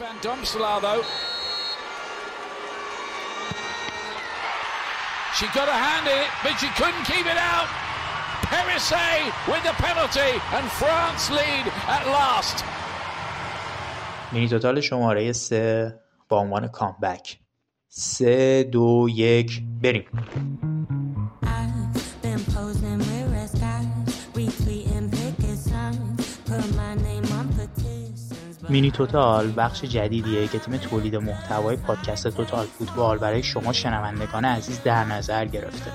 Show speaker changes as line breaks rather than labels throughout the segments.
Van Domselaar though. She got a hand in it, but she couldn't keep it out. Perisset with the penalty and France lead at last.
مینی توتال شماره سه با عنوان کامبک سه دو یک بریم مینی توتال بخش جدیدیه که تیم تولید محتوای پادکست توتال فوتبال برای شما شنوندگان عزیز در نظر گرفته.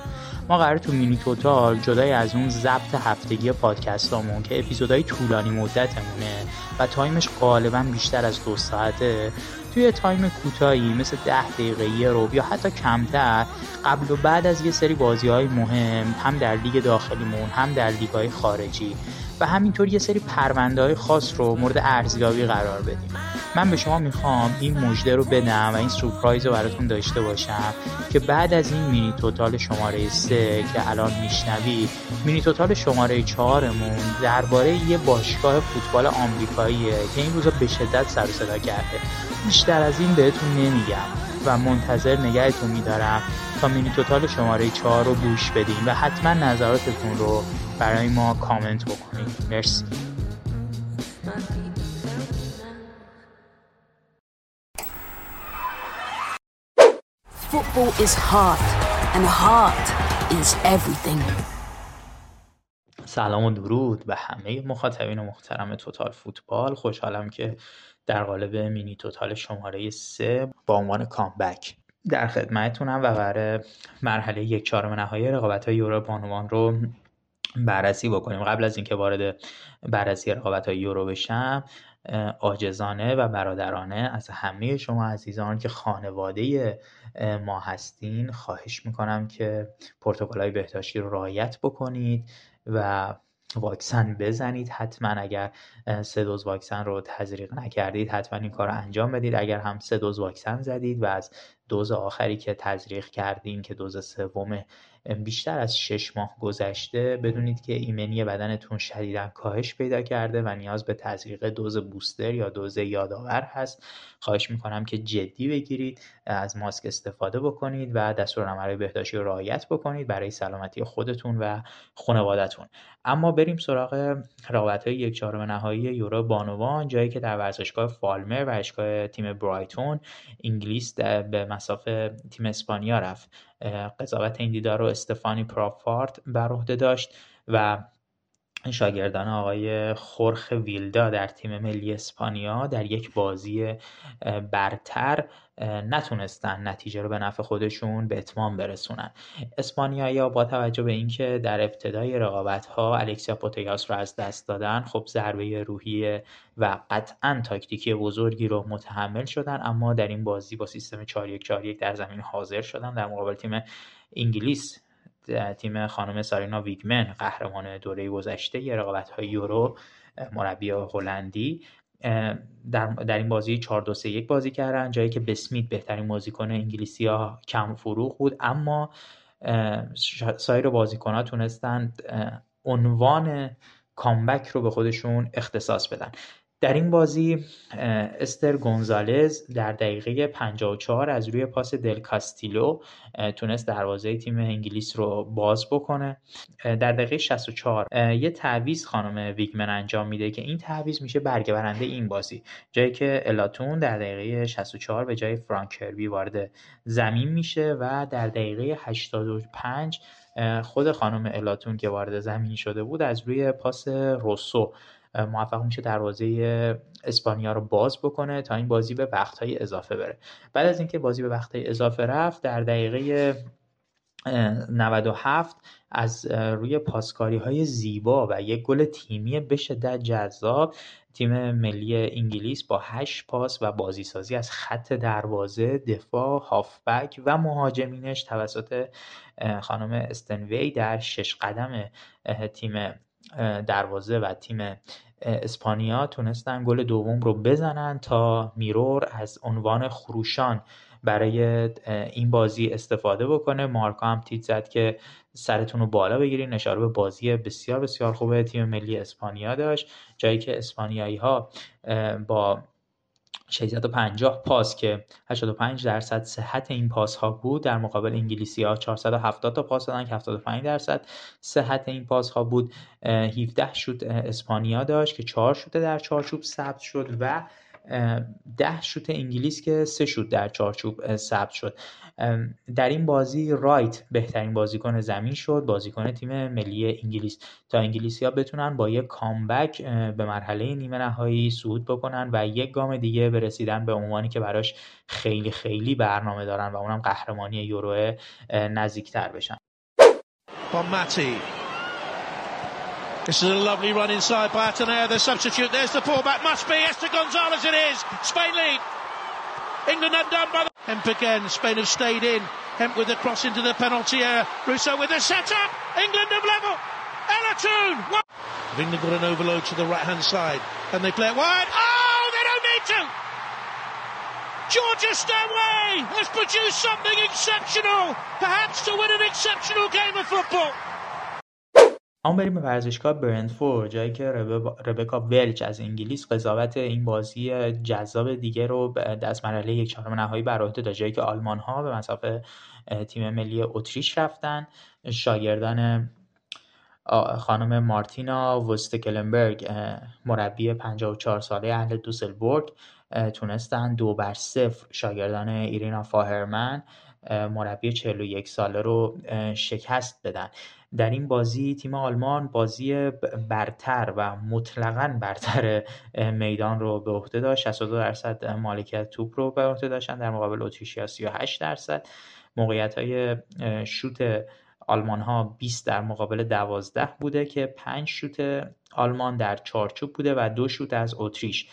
ما قراره تو مینی توتال جدای از اون ضبط هفتگی پادکستامون که اپیزودهای طولانی مدتمونه و time ش غالبا بیشتر از دو ساعته توی time کوتاهی مثل ده دقیقه یه ربع یا حتی کمتر قبل و بعد از یه سری بازی های مهم هم در لیگ داخلیمون هم در لیگ های خارجی و همینطور یه سری پرونده های خاص رو مورد ارزیابی قرار بدیم. من به شما می‌خوام این مژده رو بدم و این سورپرایز رو براتون داشته باشم که بعد از این مینی توتال شماره 3 که الان میشنوید مینی توتال شماره 4 مون درباره یه باشگاه فوتبال آمریکاییه که این روزا به شدت سر صدا کرده. بیشتر از این بهتون نمیگم و منتظر نگهتون میدارم تا مینی توتال شماره 4 رو گوش بدین و حتما نظراتتون رو برای ما کامنت بکنید مرسی.
Football is heart and heart is everything.
سلام و درود به همه مخاطبین محترم توتال فوتبال. خوشحالم که در قالب مینی توتال شماره 3 با عنوان کامبک. در خدمتتونم و برای مرحله یک چهارم نهایی رقابت های یورو بانوان رو بررسی بکنیم. قبل از اینکه وارد بررسی رقابت های یورو بشم آجزانه و برادرانه از همه شما عزیزان که خانواده ما هستین خواهش می‌کنم که پروتکل های بهداشتی رو رعایت بکنید و واکسن بزنید حتما. اگر سه دوز واکسن رو تزریق نکردید حتما این کار رو انجام بدید. اگر هم سه دوز واکسن زدید و از دوز آخری که تزریق کردین که دوز سوم بیشتر از شش ماه گذشته بدونید که ایمنی بدنتون شدیدا کاهش پیدا کرده و نیاز به تزریق دوز بوستر یا دوز یادآور هست. خواهش می‌کنم که جدی بگیرید از ماسک استفاده بکنید و دستورالعملهای بهداشتی رو رعایت بکنید برای سلامتی خودتون و خانوادتون اما بریم سراغ رقابت های یک چهارم نهایی یورو بانوان جایی که در ورزشگاه فالمر ورزشگاه تیم برایتون انگلیس به مسافه تیم اسپانیا رفت. قضاوت این دیدار رو استفانی پرافارت بر عهده داشت و شاگردان آقای خورخ ویلدا در تیم ملی اسپانیا در یک بازی برتر نتونستن نتیجه رو به نفع خودشون به اتمام برسونن. اسپانیایی با توجه به اینکه در ابتدای رقابت ها الکسیا پوتیاس رو از دست دادن خب ضربه روحی و قطعا تاکتیکی بزرگی رو متحمل شدن اما در این بازی با سیستم 4 در زمین حاضر شدن. در مقابل تیم انگلیس تیم خانم سارینا ویگمن قهرمان دوره گذشته رقابت های یورو مربی هلندی در, در این بازی 4 2 3 1 بازی کردن جایی که بسمیت بهترین بازیکن انگلیسی ها کم فروغ بود. اما سایر بازیکن ها تونستند عنوان کامبک رو به خودشون اختصاص بدن. در این بازی استر گونزالز در دقیقه 54 از روی پاس دل کاستیلو تونست دروازه تیم انگلیس رو باز بکنه. در دقیقه 64 یه تعویض خانم ویگمن انجام میده که این تعویض میشه برگه این بازی. جایی که الاتون در دقیقه 64 به جای فرانک کربی وارد زمین میشه و در دقیقه 85 خود خانم الاتون که وارد زمین شده بود از روی پاس روسو موفق میشه دروازه اسپانیا رو باز بکنه تا این بازی به های اضافه بره. بعد از اینکه بازی به های اضافه رفت در دقیقه 97 از روی پاسکاری های زیبا و یک گل تیمی به شدت جذاب تیم ملی انگلیس با 8 پاس و بازی سازی از خط دروازه دفاع هافبک و مهاجمینش توسط خانم استنوی در شش قدم تیم دروازه و تیم اسپانیا تونستن گل دوم رو بزنن تا میرور از عنوان خروشان برای این بازی استفاده بکنه. مارکا هم تیت زد که سرتون رو بالا بگیرین. اشاره به بازی بسیار بسیار خوب تیم ملی اسپانیا داشت. جایی که اسپانیایی ها با 650 پاس که 85 درصد صحت این پاس ها بود در مقابل انگلیسی ها 470 تا پاس دادن که 75 درصد صحت این پاس ها بود 17 شوت اسپانیا داشت که 4 شوت در چارچوب ثبت شد و ده شوت انگلیس که سه شوت در چارچوب ثبت شد. در این بازی رایت بهترین بازیکن زمین شد بازیکن تیم ملی انگلیس. تا انگلیسی ها بتونن با یک کامبک به مرحله نیمه نهایی صعود بکنن و یک گام دیگه برسیدن به عنوانی که براش خیلی خیلی برنامه دارن و اونم قهرمانی یورو نزدیکتر بشن. با This is a lovely run inside by Ateneo, the substitute. There's the fullback, must be Esther Gonzalez. It is. Spain lead. England undone by the. Hemp again. Spain have stayed in. Hemp with the cross into the penalty area. Russo with the setup. England have level. Ella Toon. England got an overload to the right hand side. And they play it wide. Oh, they don't need to. Georgia Stanway has produced something exceptional. Perhaps to win an exceptional game of football. اما بریم به ورزشگاه برندفورد جایی که ربکا ولچ از انگلیس قضاوت این بازی جذاب دیگه رو دست مرحله یک چهارم نهایی بر عهده داشت جایی که آلمان ها به مسافه تیم ملی اتریش رفتن. شاگردان خانم مارتینا وستکلنبرگ مربی 54 ساله اهل دوسلبورگ تونستن دو بر صفر. شاگردان ایرینا فاهرمن مربی 41 ساله رو شکست بدن در این بازی تیم آلمان بازی برتر و مطلقا برتر میدان رو به عهده داشت. 62 درصد مالکیت توپ رو به عهده داشتن. در مقابل اتریشیا 38 درصد. موقعیت های شوت آلمان ها 20 در مقابل 12 بوده که 5 شوت آلمان در چارچوب بوده و دو شوت از اتریش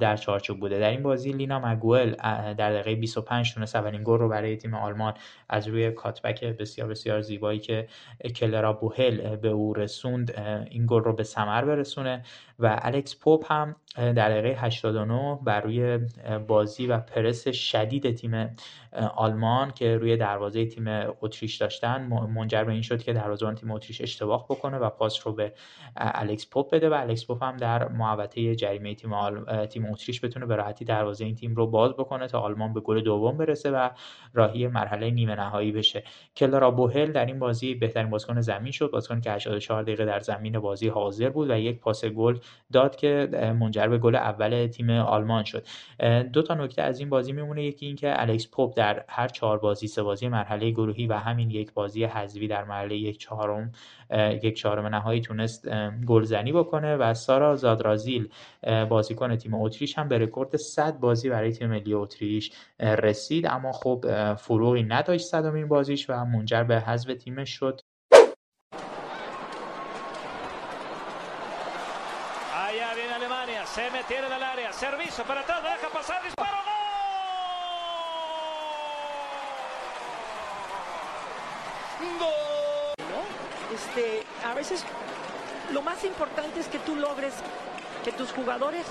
در چارچوب بوده. در این بازی لینا مگوئل در دقیقه 25 تونست اولین گل رو برای تیم آلمان از روی کاتبک بسیار بسیار زیبایی که کلرا بوهل به او رسوند این گل رو به ثمر برسونه و الکس پوپ هم در دقیقه 89 بر روی بازی و پرس شدید تیم آلمان که روی دروازه تیم اتریش داشتن منجر به این شد که دروازه‌بان تیم اتریش اشتباه بکنه و پاس رو به الکس پوپ بده و الکس پوپ هم در محوطه جریمه تیم آل... تیم اتریش بتونه به راحتی دروازه این تیم رو باز بکنه تا آلمان به گل دوم برسه و راهی مرحله نیمه نهایی بشه. کلارا بوهل در این بازی بهترین بازیکن زمین شد. بازیکن که 84 دقیقه در زمین بازی حاضر بود و یک پاس گل داد که منجر به گل اول تیم آلمان شد. دو تا نکته از این بازی میمونه. یکی اینکه الکس پوپ در هر چهار بازی سه بازی مرحله گروهی و همین یک بازی حذفی در مرحله یک چهارم یک چهارم نهایی تونست گلزنی بکنه و سارا زادرازیل بازیکن تیم اتریش هم به رکورد 100 بازی برای تیم ملی اتریش رسید. اما خب فروغی نداشت صدامین بازیش و منجر به حذف تیمش شد. Se metieron al área, servicio para atrás, deja pasar, Este, a veces lo más importante es que tú logres que tus jugadores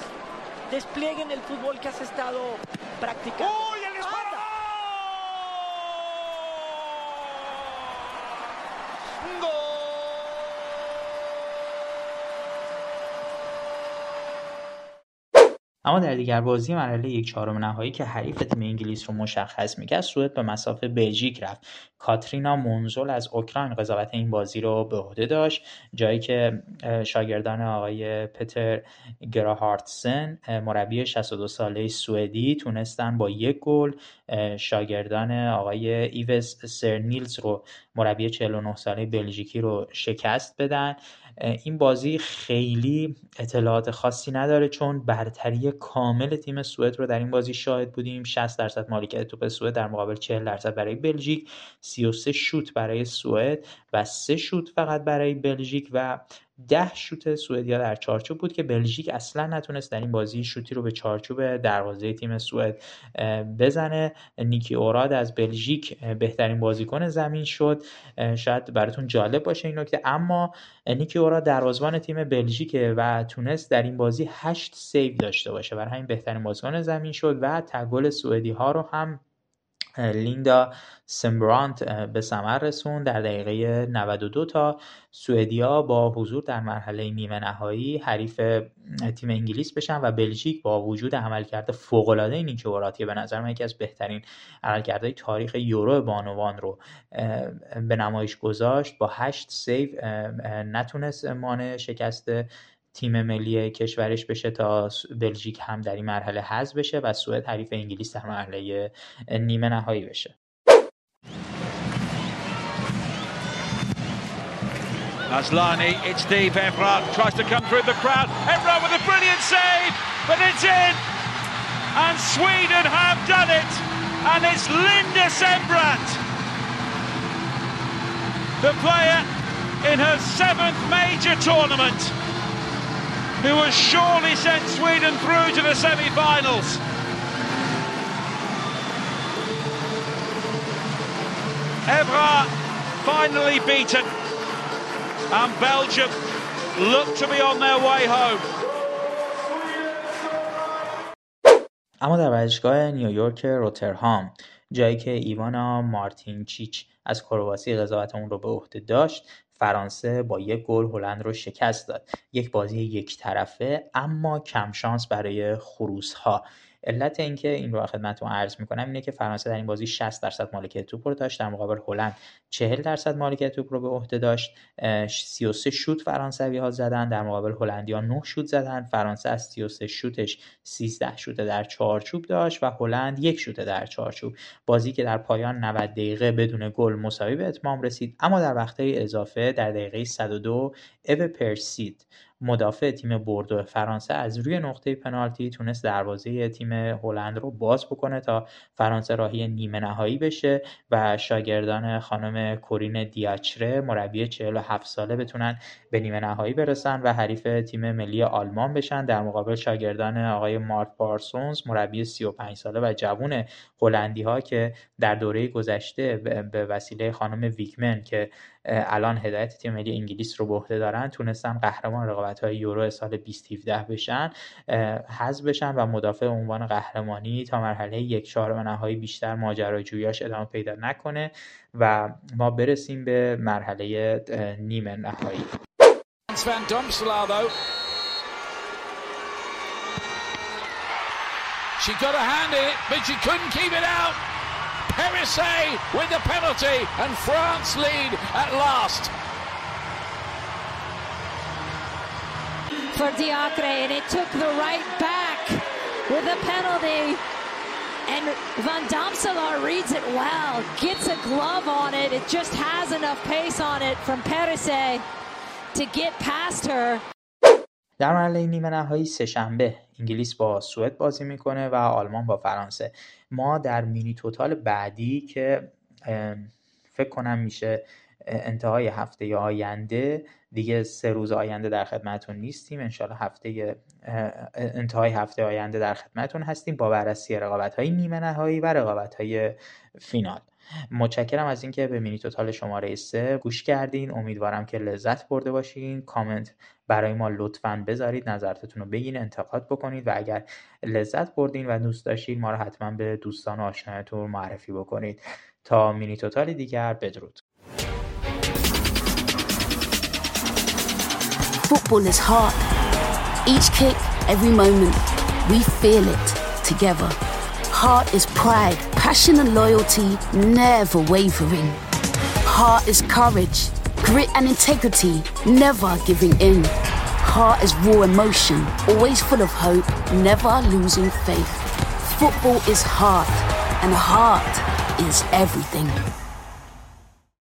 desplieguen el fútbol que has estado practicando. اما در دیگر بازی مرحله یک چهارم نهایی که حریف تیم انگلیس رو مشخص می‌کرد سوئد به مسافه بلژیک رفت. کاترینا مونزول از اوکراین قضاوت این بازی رو به عهده داشت جایی که شاگردان آقای پتر گراهارتسن مربی 62 ساله سوئدی تونستن با یک گل شاگردان آقای ایوس سرنیلز رو مربی 49 ساله بلژیکی رو شکست بدن. این بازی خیلی اطلاعات خاصی نداره چون برتری کامل تیم سوئد رو در این بازی شاهد بودیم. 60 درصد مالکیت توپ سوئد در مقابل 40 درصد برای بلژیک 33 شوت برای سوئد و 3 شوت فقط برای بلژیک و ده شوت سوئدیا در چارچوب بود که بلژیک اصلا نتونست در این بازی شوتی رو به چارچوب دروازه تیم سوئد بزنه. نیکی اوراد از بلژیک بهترین بازیکن زمین شد. شاید براتون جالب باشه این نکته اما نیکی اوراد دروازه‌بان تیم بلژیک و تونست در این بازی 8 سیو داشته باشه. برای همین بهترین بازیکن زمین شد و تگل سوئدی ها رو هم لیندا سمبرانت به ثمر رسون در دقیقه 92 تا سوئدیا با حضور در مرحله نیمه نهایی حریف تیم انگلیس بشن و بلژیک با وجود عملکرد فوق‌العاده نیکه وراتی به نظر من یکی از بهترین عملکردهای تاریخ یورو بانوان رو به نمایش گذاشت. با هشت سیو نتونست مانع شکست تیم ملی کشورش بشه تا بلژیک هم در این مرحله حذف بشه و سوئد حریف انگلیس در مرحله نیمه نهایی بشه
Aslani, it's deep. Evra tries to come through the crowd. Evra with a brilliant save, but it's in. And Sweden have done it. And it's Linda Sembrant, the player in her seventh major tournament, who has surely sent Sweden through to the semi-finals. Evra finally beaten, and Belgium look to be on their way home.
اما در ورزشگاه نیویورک روترهام جایی که ایوانا مارتین چیچ از کرواسی قضاوت اون رو به عهده داشت فرانسه با یک گل هلند رو شکست داد. یک بازی یک طرفه اما کم شانس برای خروس ها علت اینکه این رو خدمتتون عرض می‌کنم اینه که فرانسه در این بازی 60 درصد مالکیت توپ رو داشت در مقابل هلند 40 درصد مالکیت توپ رو به عهده داشت. 33 شوت فرانسوی ها زدن در مقابل هلندیا 9 شوت زدن. فرانسه از 33 شوتش 13 شوت در چارچوب داشت و هلند یک شوت در چارچوب بازی که در پایان 90 دقیقه بدون گل مساوی به اتمام رسید اما در وقتهای اضافه در دقیقه 102 او پرسید مدافع تیم بوردو فرانسه از روی نقطه پنالتی تونست دروازه تیم هلند رو باز بکنه تا فرانسه راهی نیمه نهایی بشه و شاگردان خانم کورین دیاچره مربی 47 ساله بتونن به نیمه نهایی برسن و حریف تیم ملی آلمان بشن. در مقابل شاگردان آقای مارت پارسونز مربی 35 ساله و جوون هلندی ها که در دوره گذشته به وسیله خانم ویکمن که الان هدایت تیم ملی انگلیس رو به عهده دارن تونستن قهرمان رقابت های یورو سال 2017 بشن حذف بشن و مدافع عنوان قهرمانی تا مرحله یک چهارم نهایی بیشتر ماجراجویاش ادامه پیدا نکنه و ما برسیم به مرحله نیمه نهایی
She got a hand in it, but she couldn't keep it out. Perisset with the penalty, and France lead at last.
For Diacre, and it took the right back with a penalty. And Van Damselaar reads it well, gets a glove on it. It just has enough pace on it from Perisset to get past her.
در مرحله نیمه نهایی سهشنبه انگلیس با سوئد بازی میکنه و آلمان با فرانسه ما در مینی توتال بعدی که فکر کنم میشه انتهای هفته آینده. دیگه سه روز آینده در خدمتون نیستیم. انشالله هفته انتهای هفته آینده در خدمتون هستیم با بررسی رقابت های نیمه نهایی و رقابت های فینال. متشکرم از اینکه به مینی توتال شماره 3 گوش کردین. امیدوارم که لذت برده باشین. کامنت برای ما لطفا بذارید. نظرتون رو بگین انتقاد بکنید و اگر لذت بردین و دوست داشتید ما رو حتما به دوستان و آشنایتون معرفی بکنید. تا مینی توتال دیگر بدرود.
Football is hard. Each kick, every moment, we feel it together. Heart is pride, passion and loyalty, never wavering. Heart is courage, grit and integrity, never giving in. Heart is raw emotion, always full of hope, never losing faith. Football is heart, and heart is everything.